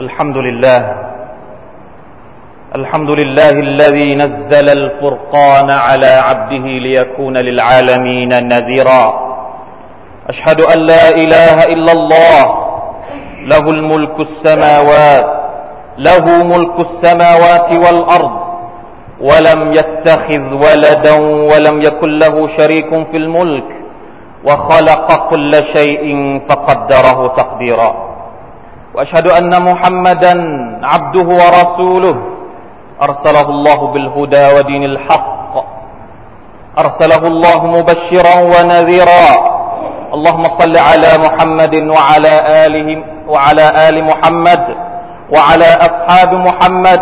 الحمد لله. الحمد لله الذي نزل الفرقان على عبده ليكون للعالمين نذيرا. أشهد أن لا إله إلا الله. له الملك السماوات. له ملك السماوات والأرض. ولم يتخذ ولدا ولم يكن له شريك في الملك. وخلق كل شيء فقدره تقديرا. وأشهد أن محمدا عبده ورسوله. أرسله الله بالهدى ودين الحق. أرسله الله مبشرا ونذيرا. اللهم صل على محمد وعلى اله وعلى آل محمد وعلى أصحاب محمد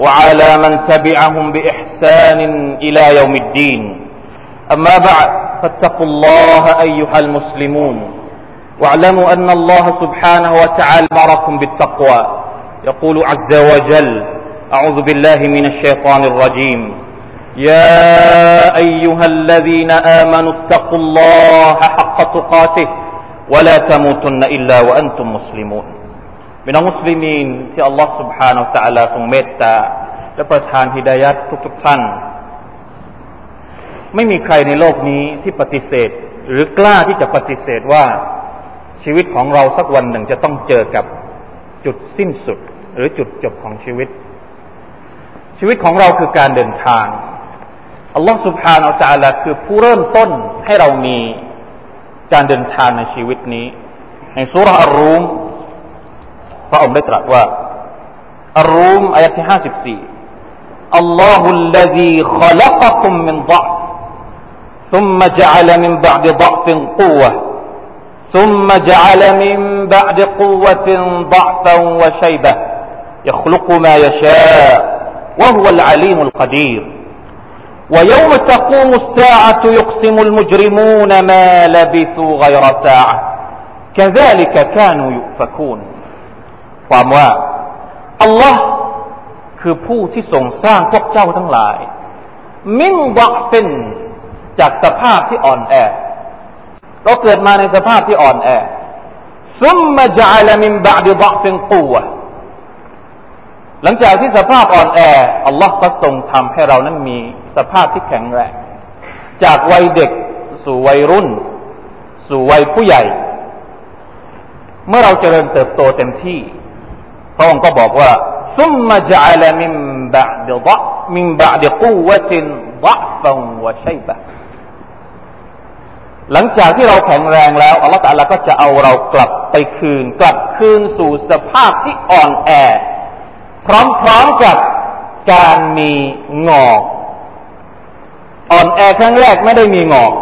وعلى من تبعهم بإحسان إلى يوم الدين. أما بعد فاتقوا الله أيها المسلمون. واعلموا ان الله سبحانه وتعالى امركم بالتقوى يقول عز وجل اعوذ بالله من الشيطان الرجيم يا ايها الذين امنوا اتقوا الله حق تقاته ولا تموتن الا وانتم مسلمون พี่น้องมุสลิมีนที่อัลลอฮ์ سبحانه และ تعالى ทรงเมตตาและประทานฮิดายัดทุกๆท่าน ไม่มีใครในโลกนี้ที่ปฏิเสธ หรือกล้าที่จะปฏิเสธว่า ชีวิตของเราสักวันหนึ่งจะต้องเจอกับจุดสิ้นสุด หรือจุดจบของชีวิต ชีวิตของเราคือการเดินทางอัลลอฮ์ سبحانه และ تعالى คือผู้เริ่มต้นให้เรามีการเดินทางในชีวิตนี้ ในสุรอัลรูมพระองค์ได้ตรัสว่าอัลรูมอายะที่ห้าสิบสี่ الله الذي خلقكم من ضعف ثم جعل من بعد ضعف قوة ثم جعل من بعد قوة ضعفا وشيبة يخلق ما يشاء وهو العليم القدير ويوم تقوم الساعة يقسم المجرمون ما لبثوا غير ساعة كذلك كانوا يؤفكون ความว่าอัลลอฮ์คือผู้ที่ทรงสร้างพวกเจ้าทั้งหลาย มินบะฟินจากสภาพที่อ่อนแอ เราเกิดมาในสภาพที่อ่อนแอซุมมาจาลมินบะดิบะฟินกูวะหลังจากที่สภาพอ่อนแออัลลอฮ์ก็ทรงทำให้เรานั้นมีสภาพที่แข็งแรงจากวัยเด็กสู่วัยรุ่น สู่วัยผู้ใหญ่ เมื่อเราเจริญเติบโตเต็มที่พระองค์ก็บอกว่าซุมมาจาลมินบะดดะมินบะดกูวะตินดะฟันวะชัยบะ หลังจากที่เราแข็งแรงแล้วอัลลอฮฺตะลาก็จะเอาเรากลับไปคืน กลับคืนสู่สภาพที่อ่อนแอ พร้อมๆกับการมีงอกอ่อนแอครั้งแรกไม่ได้มีงอก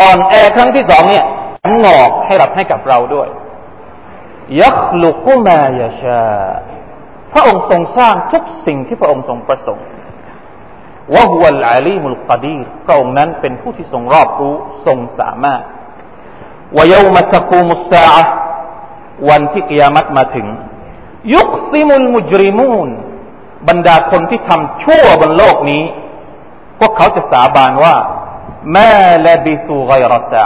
อ่อนแอครั้งที่สองเนี่ยงอกให้รับให้กับเราด้วยยัคลุกุมายาชา พระองค์ทรงสร้างทุกสิ่งที่พระองค์ทรงประสงค์ วะฮุวัลอาลีมุลกดีรพระองค์นั้นเป็นผู้ที่ทรงรอบรู้ทรงสามารถวะยามตะกูมุสาวันที่กิยามัตมาถึง ยุกซิมุลมุจริมูนบรรดาคนที่ทำชั่วบนโลกนี้ พวกเขาจะสาบานว่าแม่และบิสูไกรสา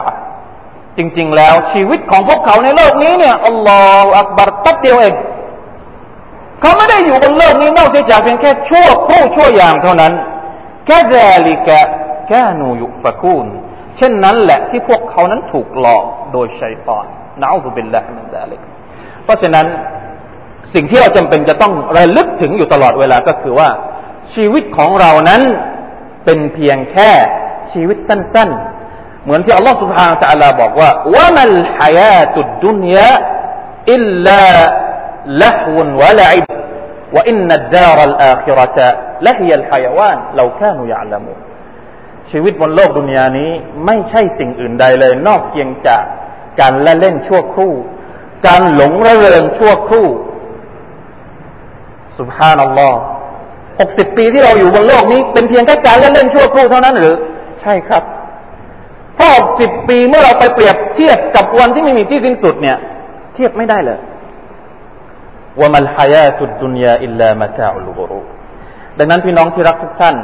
จริง ๆ แล้วชีวิตของพวกเขาในโลกนี้เนี่ยอัลลอฮฺอักบัรตัดเดียวเองเขาไม่ได้อยู่บนโลกนี้นอกจากเพียงแค่ชั่วครู่ชั่วอย่างเท่านั้น แค่เดลิกะแค่นูยุฟะคูนเช่นนั้นแหละที่พวกเขานั้นถูกหลอกโดยชัยตอนนะอูซุบิลละมินดาลิกเพราะฉะนั้นสิ่งที่เราจำเป็นจะต้องระลึกถึงอยู่ตลอดเวลาก็คือว่า ชีวิตของเรานั้นเป็นเพียงแค่ชีวิตสั้น ๆ เหมือนที่อัลลอฮฺสุบฮานตะอัลาบอกว่าว่ามัลฮายาตุดดุนยาอิลลาละฮวนวะละอิบ وإن الدار الآخرة لهي الحيوان لو كانوا يعلمون ชีวิตบนโลกดุนยานี้ ไม่ใช่สิ่งอื่นใดเลย นอกเพียงจากการละเล่นชั่วครู่ การหลงระเริงชั่วครู่สุบฮานัลลอฮ์หกสิบปีที่เราอยู่บนโลกนี้ เป็นเพียงแค่การละเล่นชั่วครู่เท่านั้นหรือ ใช่ครับเพราะหกสิบปีเมื่อเราไปเปรียบเทียบกับวันที่ไม่มีที่สิ้นสุดเนี่ย เทียบไม่ได้เลย ว่ามัลฮายาตุดุนยาอิลลามะตาอุลกุรูดังนั้นพี่น้องที่รักทุกท่าน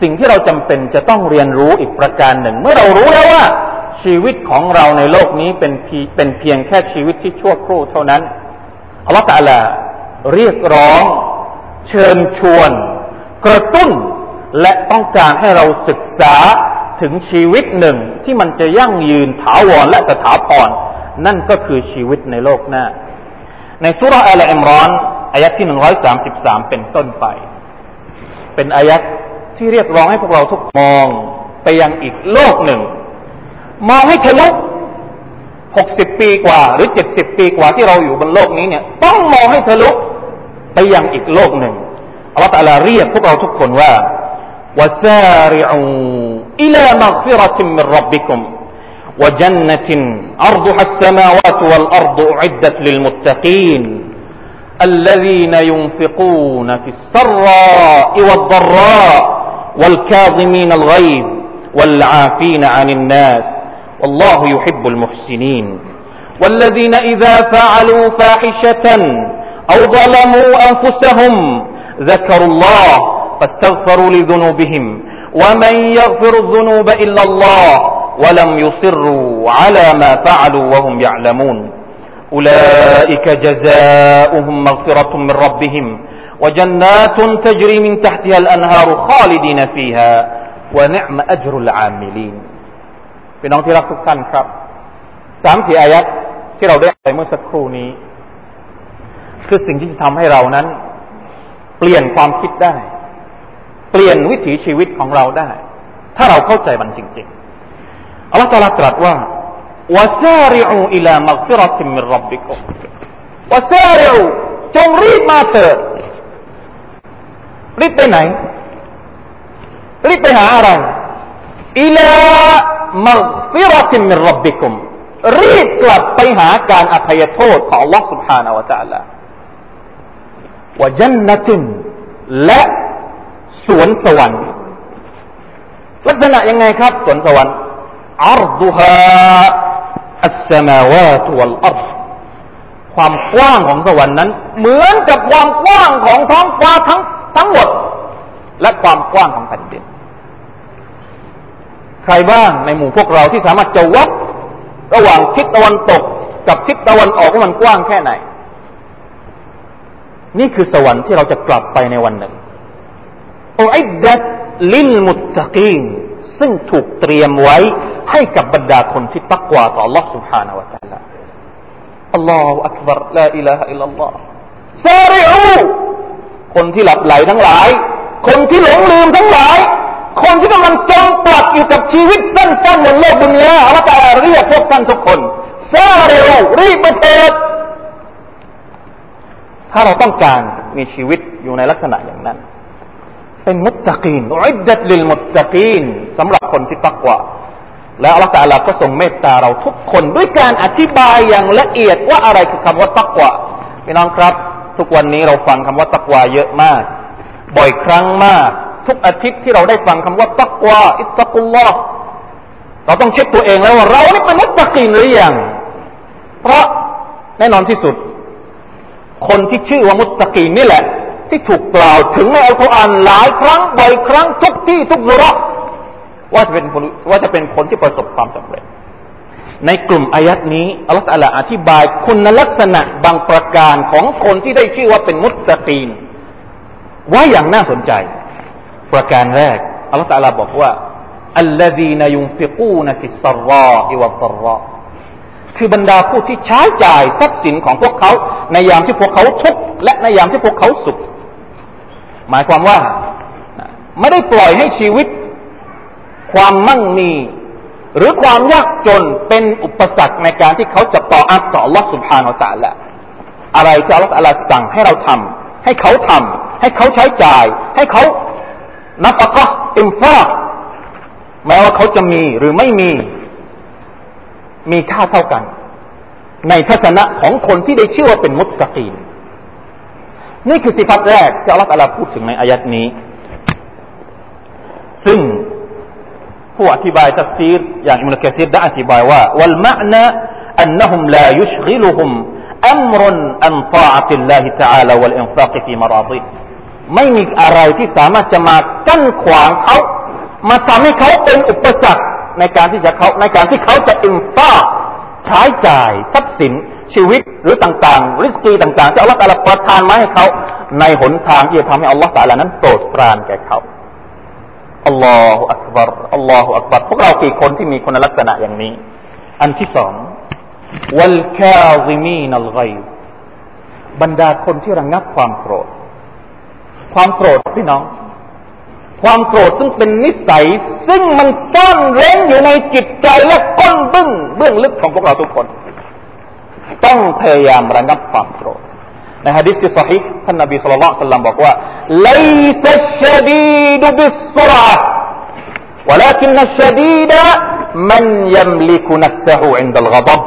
สิ่งที่เราจำเป็นจะต้องเรียนรู้อีกประการหนึ่ง เมื่อเรารู้แล้วว่าชีวิตของเราในโลกนี้เป็นเป็นเพียงแค่ชีวิตที่ชั่วครู่เท่านั้นอัลลอฮฺตะลาเรียกร้อง เชิญชวน กระตุ้น และต้องการให้เราศึกษาถึงชีวิตหนึ่งที่มันจะยั่งยืนถาวรและสถาพรนั่นก็คือชีวิตในโลกหน้า ในสุรอัลอิมรอนอายักที่หนึ่งร้อยสามสิบสามเป็นต้นไป เป็นอายักที่เรียกร้องให้พวกเราทุกมองไปยังอีกโลกหนึ่ง มองให้ทะลุหกสิบปีกว่า หรือเจ็ดสิบปีกว่าที่เราอยู่บนโลกนี้เนี่ยต้องมองให้ทะลุไปยังอีกโลกหนึ่งอัลลอฮฺตาาเรียกพวกเราทุกคนว่าวะซาริอูอิลามัฟิรติมินรับบิคุม وجنة عرضها السماوات والأرض أعدت للمتقين الذين ينفقون في السراء والضراء والكاظمين الغيظ والعافين عن الناس والله يحب المحسنين والذين إذا فعلوا فاحشة أو ظلموا أنفسهم ذكروا الله فاستغفروا لذنوبهم ومن يغفر الذنوب إلا الله ولم يصروا على ما فعلوا وهم يعلمون أولئك جزاؤهم مغفرة من ربهم وجنات تجري من تحتها الأنهار خالدين فيها ونعم أجر العاملين พี่น้องที่รักทุกท่านครับสามสี่อายัดที่เราได้ไปเมื่อสักครู่นี้ คือสิ่งที่จะทำให้เรานั้น เปลี่ยนความคิดได้ เปลี่ยนวิถีชีวิตของเราได้ ถ้าเราเข้าใจมันจริงๆ อัลลอฮฺตรัสตรัสว่า وسارعوا إلى مغفرة من ربكم وسارعوا จงรีบมาเถิดรีบไปไหนรีบไปหาอะไร อิลามักฟิรติมิรับบิคุมรีบกลับไปหาการอภัยโทษของ Allah سبحانه และ تعالى วจันนตินและสวนสวรรค์ลักษณะยังไงครับสวนสวรรค์ อัรดุฮาอัสสมาวาตวัลอัรความกว้างของสวรรค์นั้น เหมือนกับความกว้างของท้องฟ้าทั้งทั้งหมด และความกว้างของแผ่นดิน ใครบ้างในหมู่พวกเราที่สามารถจะวัดระหว่างทิศตะวันตกกับทิศตะวันออกว่ามันกว้างแค่ไหน นี่คือสวรรค์ที่เราจะกลับไปในวันหนึ่งโอ้ไอ้ดัดลิลมุตตะกีนซึ่งถูกเตรียมไว้ ให้กับบรรดาคนที่ตักกว่าต่อ Allah سبحانه และ تعالى อัลลอฮฺอักบารลาอิลาฮะอิลลัลลอฮซาริอูคนที่หลับไหลทั้งหลาย คนที่หลงลืมทั้งหลาย คนที่กำลังจมปลักอยู่กับชีวิตสั้นๆบนโลกดุนยาอัลลอฮฺเรียกพวกท่านทุกคนซาริอูรีบมาเถิดถ้าเราต้องการมีชีวิตอยู่ในลักษณะอย่างนั้นเป็นมุตตะกีนอุดดัดลิลมุตตะกีนสำหรับคนที่ตักว่า และอัลลอฮฺตาลาก็ทรงเมตตาเราทุกคน ด้วยการอธิบายอย่างละเอียดว่าอะไรคือคำว่าตักวะพี่น้องครับ ทุกวันนี้เราฟังคำว่าตักวาเยอะมาก บ่อยครั้งมาก ทุกอาทิตย์ที่เราได้ฟังคำว่าตักวาอิตตะกุลลอฮ์เราต้องเช็คตัวเองแล้วว่าเรานี่เป็นมุตตะกีนหรือยัง เพราะแน่นอนที่สุด คนที่ชื่อว่ามุตตะกีนนี่แหละ ที่ถูกกล่าวถึงในอัลกุรอานหลายครั้งบ่อยครั้งทุกที่ทุกสุร ว่าจะเป็นว่าจะเป็นคนที่ประสบความสำเร็จ ในกลุ่มอายัดนี้อัลลอฮฺอธิบายคุณลักษณะบางประการของคนที่ได้ชื่อว่าเป็นมุตตะกีนว่าอย่างน่าสนใจ ประการแรกอัลลอฮฺบอกว่าอัลลดีนยุนฟิกูนฟิสรออิวัตรอคือบรรดาผู้ที่ใช้จ่ายทรัพย์สินของพวกเขา ในยามที่พวกเขาทุกข์และในยามที่พวกเขาสุข หมายความว่า ไม่ได้ปล่อยให้ชีวิต ความมั่งมี หรือความยากจนเป็นอุปสรรคในการที่เขาจะต่ออัตต่อลอสุภาอัลตะละอะไรที่อัลลอฮฺสั่งให้เราทำ ให้เขาทำ ให้เขาใช้จ่าย ให้เขานับก็อิมฟาแม้ว่าเขาจะมีหรือไม่มี มีค่าเท่ากัน ในทัศนะของคนที่ได้ชื่อว่าเป็นมุตตะกีนนี่คือสิฟัตแรกที่อัลลอฮฺพูดถึงในอายัดนี้ ซึ่ง ผู้อธิบายตัฟซีรอย่างอิมรุกะซีรได้อธิบายว่าวัลมะนะอันนหุมลายุชกิลุหุมอัมรุนอันตาอัติลลาฮิตะอาลาวัลอินฟากฟีมาราดิไม่มีอะไรที่สามารถจะมากั้นขวางเขามาทำให้เขาเป็นอุปสรรคในการที่จะเขาในการที่เขาจะอินฟาใช้จ่ายทรัพย์สินชีวิตหรือต่างๆ ริสกีต่างๆ ที่อัลลอฮฺตาประทานมาให้เขาในหนทางที่จะทำให้อัลลอฮ์ตาลานั้นโปรดปรานแก่เขา อัลลอฮฺอักบารอัลลอฮฺอักบารพวกเรากี่คนที่มีคุณลักษณะอย่างนี้ อันที่สองวัลคาซิมีนัลไกบรรดาคนที่ระงงับความโกรธ ความโกรธพี่น้อง ความโกรธซึ่งเป็นนิสัย ซึ่งมันซ่อนเร้นอยู่ในจิตใจและก้นบึ้งเบื้องลึกของพวกเราทุกคน ต้องพยายามระงับความโกรธ ในฮะดิษที่สฮิท่านนบีสุลต่านสัลลัมบอกว่า ليس الشديد بالسرعة ولكن الشديد من يملك نفسه عند الغضب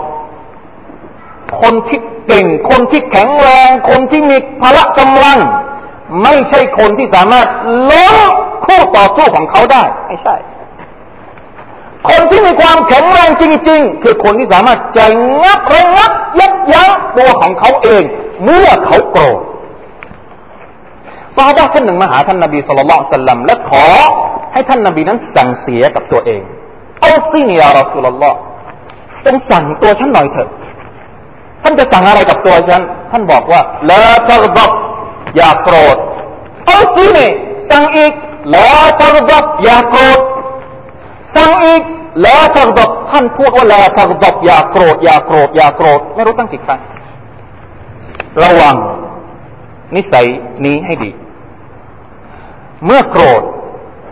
คนที่เก่งคนที่แข็งแรง คนที่มีพละกำลัง ไม่ใช่คนที่สามารถล้มคู่ต่อสู้ของเขาได้ ไม่ใช่ คนที่มีความแข็งแรงจริง ๆ คือคนที่สามารถใจงับระงับยับยั้งตัวของเขาเอง เมื่อเขาโกรธซาฮาบะท่านหนึ่งมาหาท่านนบีสุลต่านสัลลัมและขอให้ท่านนบีนั้นสั่งเสียกับตัวเองเอาสิเนียรอสุลลอฮ์จงสั่งตัวฉันหน่อยเถอะ ท่านจะสั่งอะไรกับตัวฉัน ท่านบอกว่าละตักดับอย่าโกรธเอาสิเนสั่งอีกละตักดับอย่าโกรธสั่งอีกละตักดับท่านพูดว่าละตักดับอย่าโกรธอย่าโกรธอย่าโกรธไม่รู้ตั้งกี่ครั้ง ระวังนิสัยนี้ให้ดี เมื่อโกรธ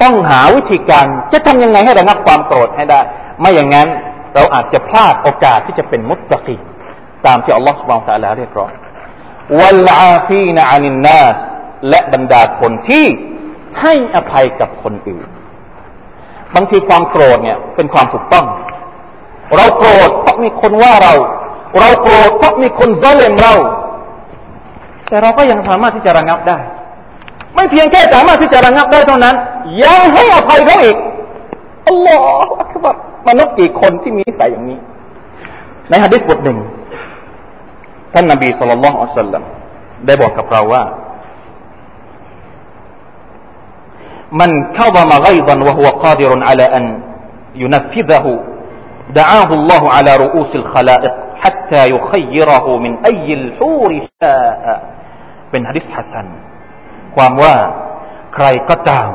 ต้องหาวิธีการจะทำยังไงให้ระงับความโกรธให้ได้ ไม่อย่างนั้นเราอาจจะพลาดโอกาสที่จะเป็นมุตตะกีตามที่อัลลอฮฺสุบานตะลาเรียกร้องวัลอาฟีนอานินนัสและบรรดาคนที่ให้อภัยกับคนอื่น บางทีความโกรธเนี่ยเป็นความถูกต้อง เราโกรธเพราะมีคนว่าเรา เราโกรธเพราะมีคนเซเลมเรา แต่เราก็ยังสามารถที่จะระงับได้ ไม่เพียงแค่สามารถที่จะระงับได้เท่านั้น ยังให้อภัยเขาอีกอัลลอฮฺคือแบบมนุษย์กี่คนที่มีนิสัยอย่างนี้ ในฮะดิษบทหนึ่งท่านนบีสุลต่านละอัลสัลลัมได้บอกกับเราว่า من كظم غيظا وهو قادر على أن ينفذه دعاه الله على رؤوس الخلائق حتى يخيره من أي الحور شاء เป็นฮะดิษฮัสันความว่าใครก็ตาม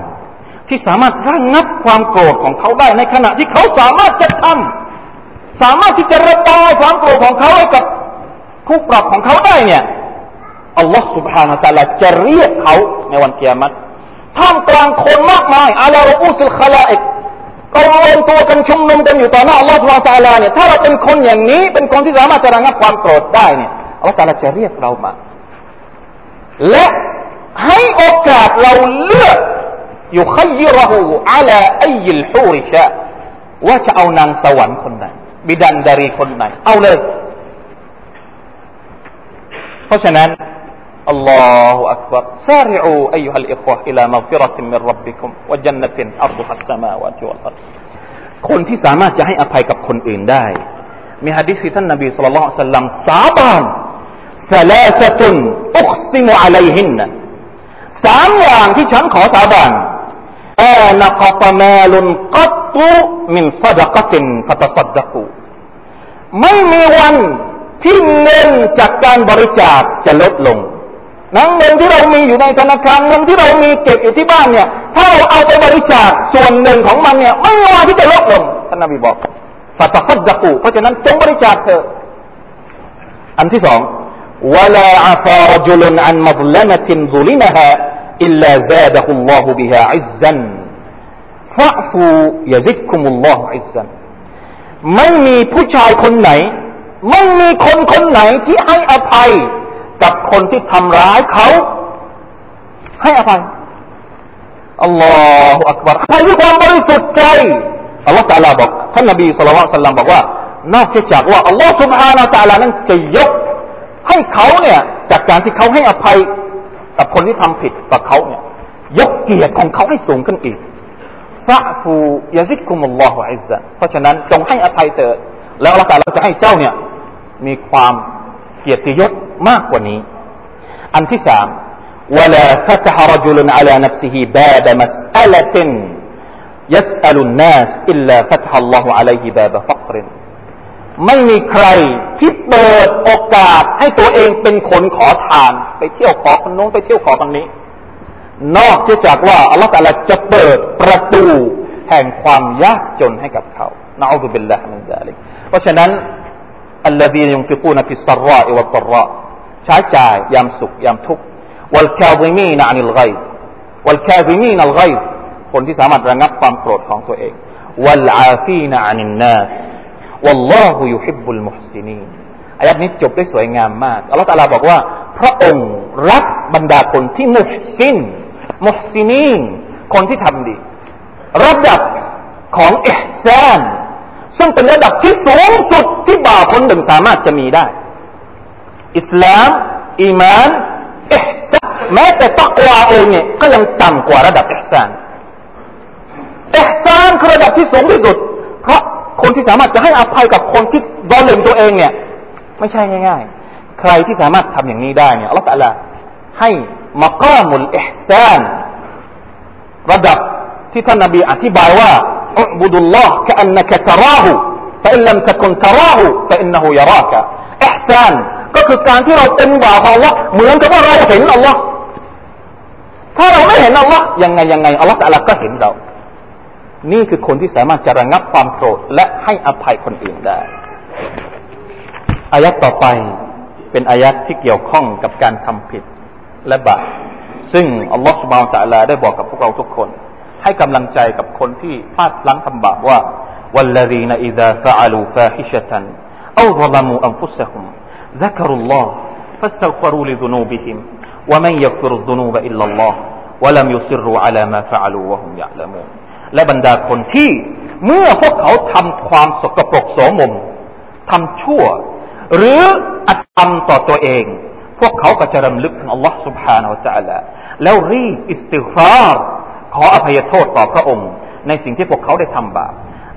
ที่สามารถระงงับความโกรธของเขาได้ ในขณะที่เขาสามารถจะทำสามารถที่จะระบายความโกรธของเขาให้กับคู่ปรับของเขาได้เนี่ยอัลลอฮฺ سبحانه และ تعالى จะเรียกเขาในวันเกียรติท่ามกลางคนมากมายอาลาอุสุลคาลาอิกก็รวมตัวกันชุมนุมกันอยู่ต่อหน้าอัลลอฮฺ سبحانه และ تعالى เนี่ยถ้าเราเป็นคนอย่างนี้ เป็นคนที่สามารถจะระงับความโกรธได้เนี่ยอัลลอฮฺ تعالى จะเรียกเรามา และให้โอกาสเราเลือกอยู่ขยิรหูอาลาอัยลฮูริชะว่าจะเอานางสวรรค์คนไหนบิดันดารีคนไหน เอาเลย เพราะฉะนั้นอัลลอฮฺ أكبر سارعوا أيها الإخوة إلى مغفرة من ربكم وجنة أرضها السماوات والأرض คนที่สามารถจะให้อภัยกับคนอื่นได้ มีฮะดิษที่ท่านนบีสุลต่านสัลลัมสาบาน ثلاثة أقسم عليهن สามอย่างที่ฉันขอสาบานอานักฟมาลุนกัตตุมินซดกตินฟัตซัดดกูไม่มีวันที่เงินจากการบริจาคจะลดลงนังเงินที่เรามีอยู่ในธนาคารเงินที่เรามีเก็บอยู่ที่บ้านเนี่ย ถ้าเราเอาไปบริจาคส่วนหนึ่งของมันเนี่ยไม่มีวันที่จะลดลงท่านนบีบอกฟัตซัดดกูเพราะฉะนั้นจงบริจาคเถอะอันที่สอง ولا عفى رجل عن مظلمة ظلمها إلا زاده الله بها عزا فاعفوا يزدكم الله عزا ไม่มีผู้ชายคนไหน ไม่มีคนคนไหนที่ให้อภัย กับคนที่ทำร้ายเขา ให้อภัยอัลลอฮฺอักบารให้ด้วยความบริสุทธิ์ใจอัลลอฮฺตาลาบอกท่านนบีสุลต่านบอกว่า นอกจากว่าอัลลอฮฺ سبحانه และ تعالى นั้นจะยก ให้เขาเนี่ยจากการที่เขาให้อภัยกับคนที่ทำผิดกับเขาเนี่ยยกเกียรติของเขาให้สูงขึ้นอีกฟะฟูยาซิดคุมุลลอฮฺอิซซะเพราะฉะนั้นจงให้อภัยเถิดแล้วอัลลอฮฺจะให้เจ้าเนี่ยมีความเกียรติยศมากกว่านี้ อันที่สาม ولا فتح رجل على نفسه باب مسألة يسأل الناس إلا فتح الله عليه باب فقر ไม่มีใครที่เปิดโอกาสให้ตัวเองเป็นคนขอทาน ไปเที่ยวขอคนนู้นไปเที่ยวขอคนนี้ นอกเสียจากว่าอัลลอฮฺจะเปิดประตูแห่งความยากจนให้กับเขานะอัลลอฮฺบิลละมินซาลิกเพราะฉะนั้นอัลลอฮฺยุงฟิกูนฟิสซารออิวัารอใช้จ่ายยามสุขยามทุกข์والكاظمين الغيظ والكاظمين الغيظ คนที่สามารถระงับความโกรธของตัวเองوالعافين عن الناس อายะฮ์นี้จบได้สวยงามมากอัลลอฮฺตาลาบอกว่า พระองค์รักบรรดาคนที่ محسن محسنين คนที่ทำดี ระดับของอิฮซานซึ่งเป็นระดับที่สูงสุดที่บ่าวคนหนึ่งสามารถจะมีได้ อิสลามอีมานอิฮซานแม้แต่ตักวาเองเนี่ยก็ยังต่ำกว่าระดับอิฮซานอิฮซานคือระดับที่สูงที่สุด เพราะ คนที่สามารถจะให้อภัยกับคนที่ร้อลเลมตัวเองเนี่ย ไม่ใช่ง่าย ๆ ใครที่สามารถทำอย่างนี้ได้เนี่ยอัลลอฮฺให้มักามุลอิฮซานระดับที่ท่านนบีอธิบายว่าอุบุดุลลอฮ์แค่อันนักตราหูแต่อินลัมตะคุนตราหูแต่อินนูยาราคะอิฮซานก็คือการที่เราเป็นบ่าวของ Allah เหมือนกับว่าเราเห็น Allah ถ้าเราไม่เห็น Allah ยังไงยังไง Allah แต่ละก็เห็นเรา นี่คือคนที่สามารถจะระงับความโกรธและให้อภัยคนอื่นได้อายัดต่อไปเป็นอายัดที่เกี่ยวข้องกับการทำผิดและบาปซึ่งอัลลอฮฺสุบานตะลาได้บอกกับพวกเราทุกคน ให้กำลังใจกับคนที่พลาดพลั้งทำบาปว่า والذين إذا فعلوا فاحشة أو ظلموا أنفسهم ذكروا الله فاستغفروا لذنوبهم ومن يغفر الذنوب إلا الله ولم يصروا على ما فعلوا وهم يعلمون และบรรดาคนที่เมื่อพวกเขาทำความสกปรกโสมมทำชั่วหรืออธรรมต่อตัวเอง พวกเขาก็จะรำลึกถึงอัลลอฮ์ سبحانه และ تعالى แล้วรีบอิสติฟารขออภัยโทษต่อพระองค์ ในสิ่งที่พวกเขาได้ทำบาป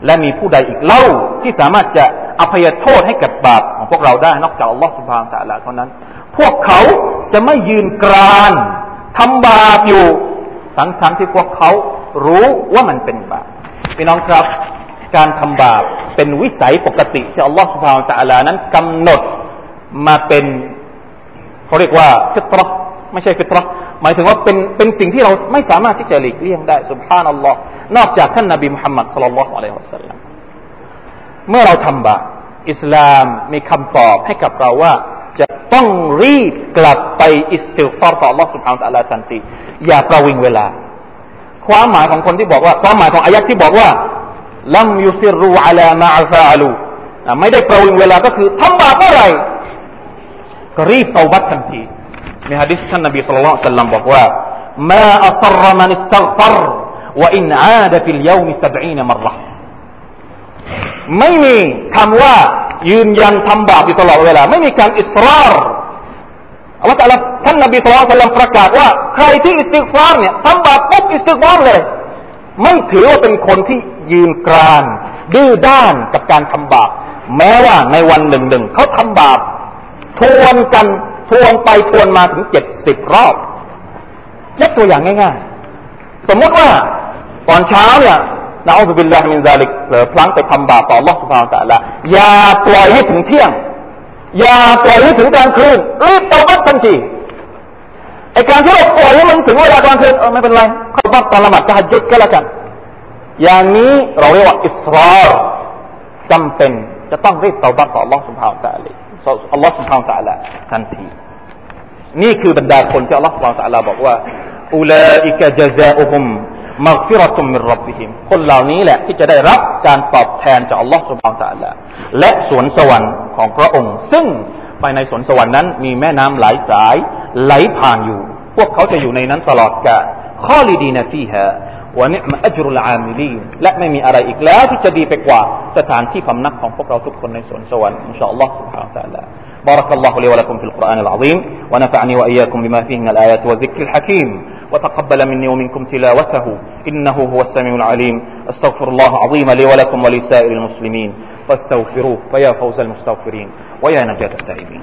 และมีผู้ใดอีกเล่าที่สามารถจะอภัยโทษให้กับบาปของพวกเราได้ นอกจากอัลลอฮ์ سبحانه และ تعالى เท่านั้น พวกเขาจะไม่ยืนกรานทำบาปอยู่ ทั้งทั้งที่พวกเขา รู้ว่ามันเป็นบาป พี่น้องครับการทำบาปเป็นวิสัยปกติที่อัลลอฮฺสุบฮานตะลานั้นกำหนดมาเป็นเขาเรียกว่าฟิตรไม่ใช่ฟิตรหมายถึงว่าเป็นเป็นสิ่งที่เราไม่สามารถที่จะหลีกเลี่ยงได้สุบฮานัลลอฮ์นอกจากท่านนบีมุฮัมมัดสุลลัลลอฮุอะลัยฮิวะสัลลัมเมื่อเราทำบาปอิสลามมีคำตอบให้กับเราว่า จะต้องรีบกลับไปอิสติฟารต่อ Allah سبحانه และ تعالى ทันทีอย่าประวิงเวลา ความหมายของคนที่บอกว่า ความหมายของอายัดที่บอกว่าลัมยุซิรูอัลามาอัฟาลูไม่ได้ประวิงเวลาก็คือทำบาปเมื่อไรก็รีบเตาบัตทันทีในฮะดิษท่านนบีสุลต่านสัลลัมบอกว่าما أصر من استغفر وإن عاد في اليوم سبعين مرة ไม่มีคำว่ายืนยันทำบาปอยู่ตลอดเวลา ไม่มีการอิสราร อัลลอฮฺท่านนบีสุลต่านประกาศว่าใครที่อิสติกฟารเนี่ยทำบาปปุ๊บอิสติกฟารเลย ไม่ถือว่าเป็นคนที่ยืนกราน ดื้อด้านกับการทำบาปแม้ว่าในวันหนึ่งหนึ่งเขาทำบาปทวนกันทวนไปทวนมาถึงเจ็ดสิบรอบยกตัวอย่างง่าย ๆ สมมติว่าตอนเช้าเนี่ยنعوذ بالله من ذلك เผลอพลั้งไปทำบาปต่ออัลลอฮฺสุบฮานตะละอย่าปล่อยให้ถึงเที่ยง อย่าปล่อยให้ถึงกลางคืนรีบตบัดทันทีไอการที่เราปล่อยให้มันถึงเวลากลางคืนเออไม่เป็นไรเขาบัดตอนละหมาดตะฮัจุดก็แล้วกันอย่างนี้เราเรียกว่าอิสรอรจำเป็นจะต้องรีบเตาบัตต่อ Allah سبحانه และ تعالى Allah سبحانه และ تعالى ทันทีนี่คือบรรดาคนที่ Allah سبحانه และ تعالى บอกว่าอุลาอิกะจซาอุฮุม มักฟิรตุมมิรับบิฮิมคนเหล่านี้แหละที่จะได้รับการตอบแทนจากอัลลอฮฺสุบฮานตะละและสวนสวรรค์ของพระองค์ ซึ่งภายในสวนสวรรค์นั้นมีแม่น้ำหลายสายไหลผ่านอยู่ พวกเขาจะอยู่ในนั้นตลอดกาลข้อลีดีนฟีฮะ วะนิมอัจรุลอามิลีและไม่มีอะไรอีกแล้วที่จะดีไปกว่าสถานที่พำนักของพวกเราทุกคนในสวนสวรรค์อินชาอัลลอฮ์ سبحانه และ تعالى بارك الله لي ولكم في القرآن العظيم ونفعني وإياكم بما فيه من الآيات والذكر الحكيم وتقبل مني ومنكم تلاوته إنه هو السميع العليم استغفر الله العظيم لي ولكم ولسائر المسلمين فاستغفروه فيا فوز المستغفرين ويا نجاة التائبين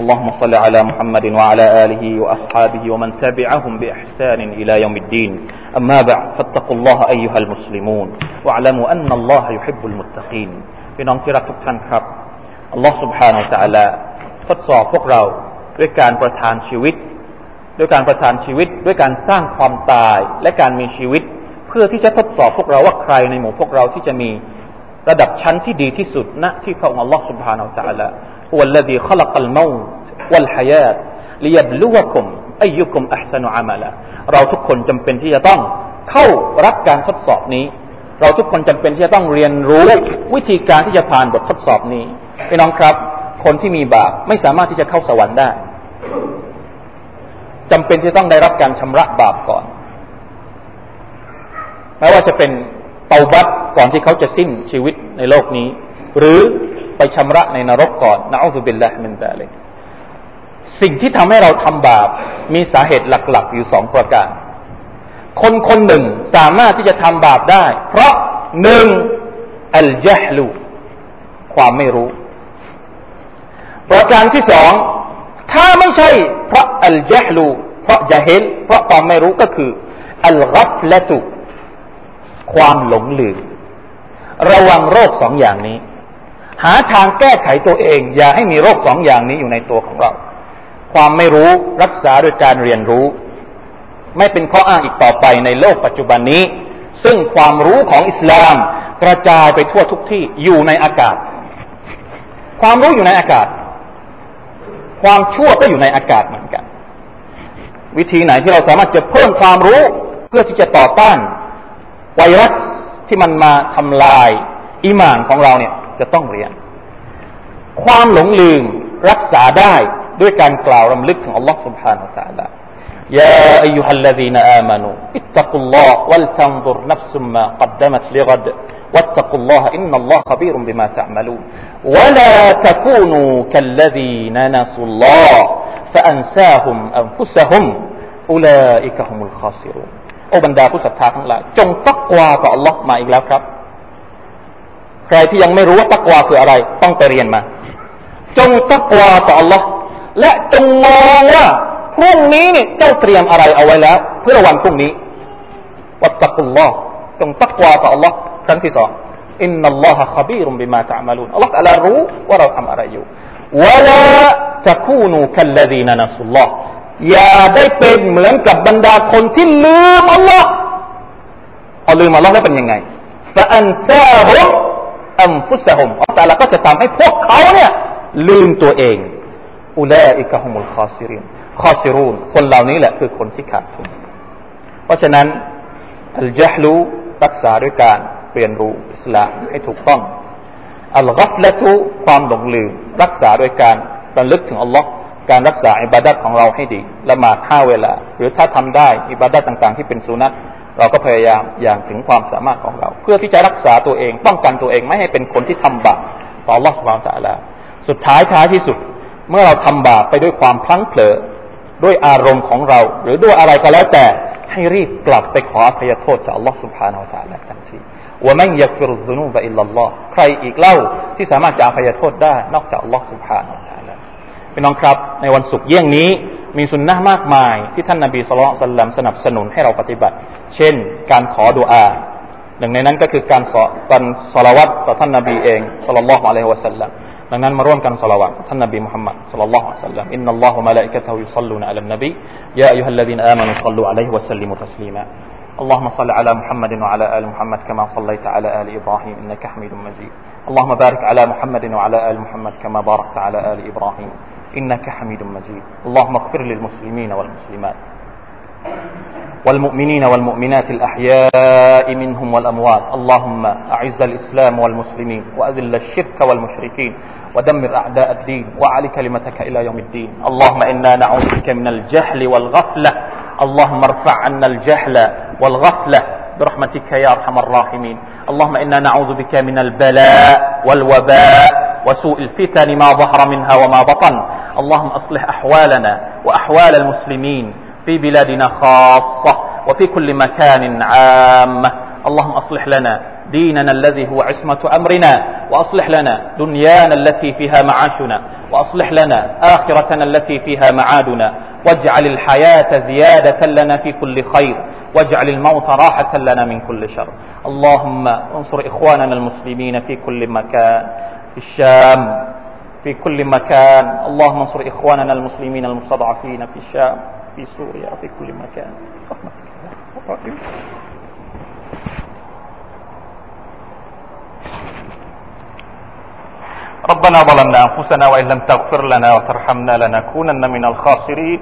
اللهم صل على محمد وعلى آله وأصحابه ومن تبعهم بإحسان إلى يوم الدين أما بعد فاتقوا الله أيها المسلمون واعلموا أن الله يحب المتقين พี่น้องที่รักทุกท่านครับอัลลอฮ์ سبحانه และ تعالى ทดสอบพวกเราด้วยการประทานชีวิต ด้วยการประทานชีวิต ด้วยการสร้างความตายและการมีชีวิต เพื่อที่จะทดสอบพวกเราว่าใครในหมู่พวกเราที่จะมี ระดับชั้นที่ดีที่สุดณที่พระองค์ Allah سبحانه และ تعالى هو الذي خلق الموت والحياة ليبلوكم أيكم أحسن عملا เราทุกคนจำเป็นที่จะต้องเข้ารับการทดสอบนี้ เราทุกคนจำเป็นที่จะต้องเรียนรู้วิธีการที่จะผ่านบททดสอบนี้พี่น้องครับ คนที่มีบาปไม่สามารถที่จะเข้าสวรรค์ได้จำเป็นที่ต้องได้รับการชำระบาปก่อนแม้ว่าจะเป็นเ ตาบัตก่อนที่เขาจะสิ้นชีวิตในโลกนี้ หรือไปชำระในนรกก่อนนะอัลลอฮฺบิลละมินตาเลยสิ่งที่ทำให้เราทำบาปมีสาเหตุหลัก ๆ อยู่สองประการ คนคนหนึ่งสามารถที่จะทำบาปได้ เพราะหนึ่งอัลจฮลูความไม่รู้ ประการที่สองถ้าไม่ใช่เพราะอัลจฮลูเพราะจะเห็นเพราะความไม่รู้ก็คืออัลกัฟละตุ ความหลงลืม ระวังโรคสองอย่างนี้ หาทางแก้ไขตัวเอง อย่าให้มีโรคสองอย่างนี้อยู่ในตัวของเรา ความไม่รู้รักษาโดยการเรียนรู้ ไม่เป็นข้ออ้างอีกต่อไปในโลกปัจจุบันนี้ ซึ่งความรู้ของอิสลามกระจายไปทั่วทุกที่อยู่ในอากาศ ความรู้อยู่ในอากาศ ความชั่วก็อยู่ในอากาศเหมือนกัน วิธีไหนที่เราสามารถจะเพิ่มความรู้เพื่อที่จะต่อต้าน ไวรัสที่มันมาทำลายอิมานของเราเนี่ยจะต้องเรียน ความหลงลืมรักษาได้ด้วยการกล่าวรำลึกถึงอัลลอฮ์ سبحانه และ تعالى يا أيها الذين آمنوا اتقوا الله ولتنظر نفس ما قدمت لغد واتقوا الله إن الله خبير بما تعملون ولا تكونوا كالذين نسوا الله فأنساهم أنفسهم أولئك هم الخاسرون โอ้บรรดาผู้ศรัทธาทั้งหลาย จงตักวาต่อ Allah มาอีกแล้วครับ ใครที่ยังไม่รู้ว่าตักวาคืออะไร ต้องไปเรียนมา จงตักวาต่อ Allah และจงมองว่าพรุ่งนี้เนี่ยเจ้าเตรียมอะไรเอาไว้แล้ว เพื่อวันพรุ่งนี้วัตตักุลลอฮ์จงตักวาต่อ Allah ครั้งที่สองอินนัลลอฮะขบีรุมบิมาตะมาลูนอัลลอฮ์อัลรู้ว่าเราทำอะไรอยู่ولا تكونوا كالذين نسوا الله อย่าได้เป็นเหมือนกับบรรดาคนที่ลืมอัลลอฮ์พอลืมอัลลอฮ์แล้วเป็นยังไงفأنساهم أنفسهم อัลลอฮ์ก็จะทำให้พวกเขาเนี่ยลืมตัวเองأولئك هم الخاسرين الخاسرون คนเหล่านี้แหละคือคนที่ขาดทุน เพราะฉะนั้นالجهل รักษาด้วยการเรียนรู้อิสลามให้ถูกต้องอัลกัฟละตุความหลงลืมรักษาด้วยการระลึกถึงอัลลอฮ์ การรักษาอิบาดัตของเราให้ดีละหมาดห้าเวลา หรือถ้าทำได้อิบาดัตต่างๆ ที่เป็นสุนัตเราก็พยายามอย่างถึงความสามารถของเรา เพื่อที่จะรักษาตัวเอง ป้องกันตัวเองไม่ให้เป็นคนที่ทำบาปต่อรอดความตาละสุดท้ายท้ายที่สุด เมื่อเราทำบาปไปด้วยความพลั้งเผลอด้วยอารมณ์ของเรา หรือด้วยอะไรก็แล้วแต่ให้รีบกลับไปขออภัยโทษจากอัลลอฮ์สุบฮานาอัลตะลาทันทีومن يغفر الذنوب إلا الله ใครอีกเล่าที่สามารถจะอภัยโทษได้นอกจากอัลลอฮ์สุบฮานาอัลตะ พี่น้องครับ ในวันศุกร์เยี่ยงนี้ มีสุนนะมากมายที่ท่านนาบีสุลต่านสนับสนุนให้เราปฏิบัติ เช่น การขอดุอาหนึ่งในนั้นก็คือการสอการสละวัตต่อท่านนาบีเองสุลลัลลอฮุอะลัยฮิวะสัลลัมดังนั้นมาร่วมกันสละวัตท่านนบีมุฮัมมัดสุลลัลลอฮุอะลัยฮิวะสัลลัมอินนัลลอฮุมะลาอิกะตะฮุยุศ็อลลูนอะลันนบียาอัยยุฮัลลซีนอามานุศ็อลลูอะลัยฮิวะสัลลิมุตัสลีมา اللهم صل على محمد وعلى ال محمد كما صليت على ال ابراهيم انك حميد مجيد اللهم بارك على محمد وعلى ال محمد كما باركت على ال ابراهيم إنك حميد مجيد. اللهم اغفر للمسلمين والمسلمات والمؤمنين والمؤمنات الأحياء منهم والأموات. اللهم أعز الإسلام والمسلمين وأذل الشرك والمشركين ودمر أعداء الدين وأعل كلمتك إلى يوم الدين. اللهم إنا نعوذ بك من الجهل والغفلة. اللهم ارفع عنا الجهل والغفلة برحمتك يا أرحم الراحمين. اللهم إنا نعوذ بك من البلاء والوباء وسوء الفتن ما ظهر منها وما بطن. اللهم أصلح أحوالنا وأحوال المسلمين في بلادنا خاصة وفي كل مكان عامة اللهم أصلح لنا ديننا الذي هو عصمة أمرنا وأصلح لنا دنيانا التي فيها معاشنا وأصلح لنا آخرتنا التي فيها معادنا. واجعل الحياة زيادة لنا في كل خير واجعل الموت راحة لنا من كل شر. اللهم انصر إخواننا المسلمين في كل مكان. في الشام. في كل مكان. اللهم انصر إخواننا المسلمين المستضعفين في الشام في سوريا في كل مكان. ربنا ظلمنا أنفسنا وإن لم تغفر لنا وترحمنا لنكونن من الخاسرين.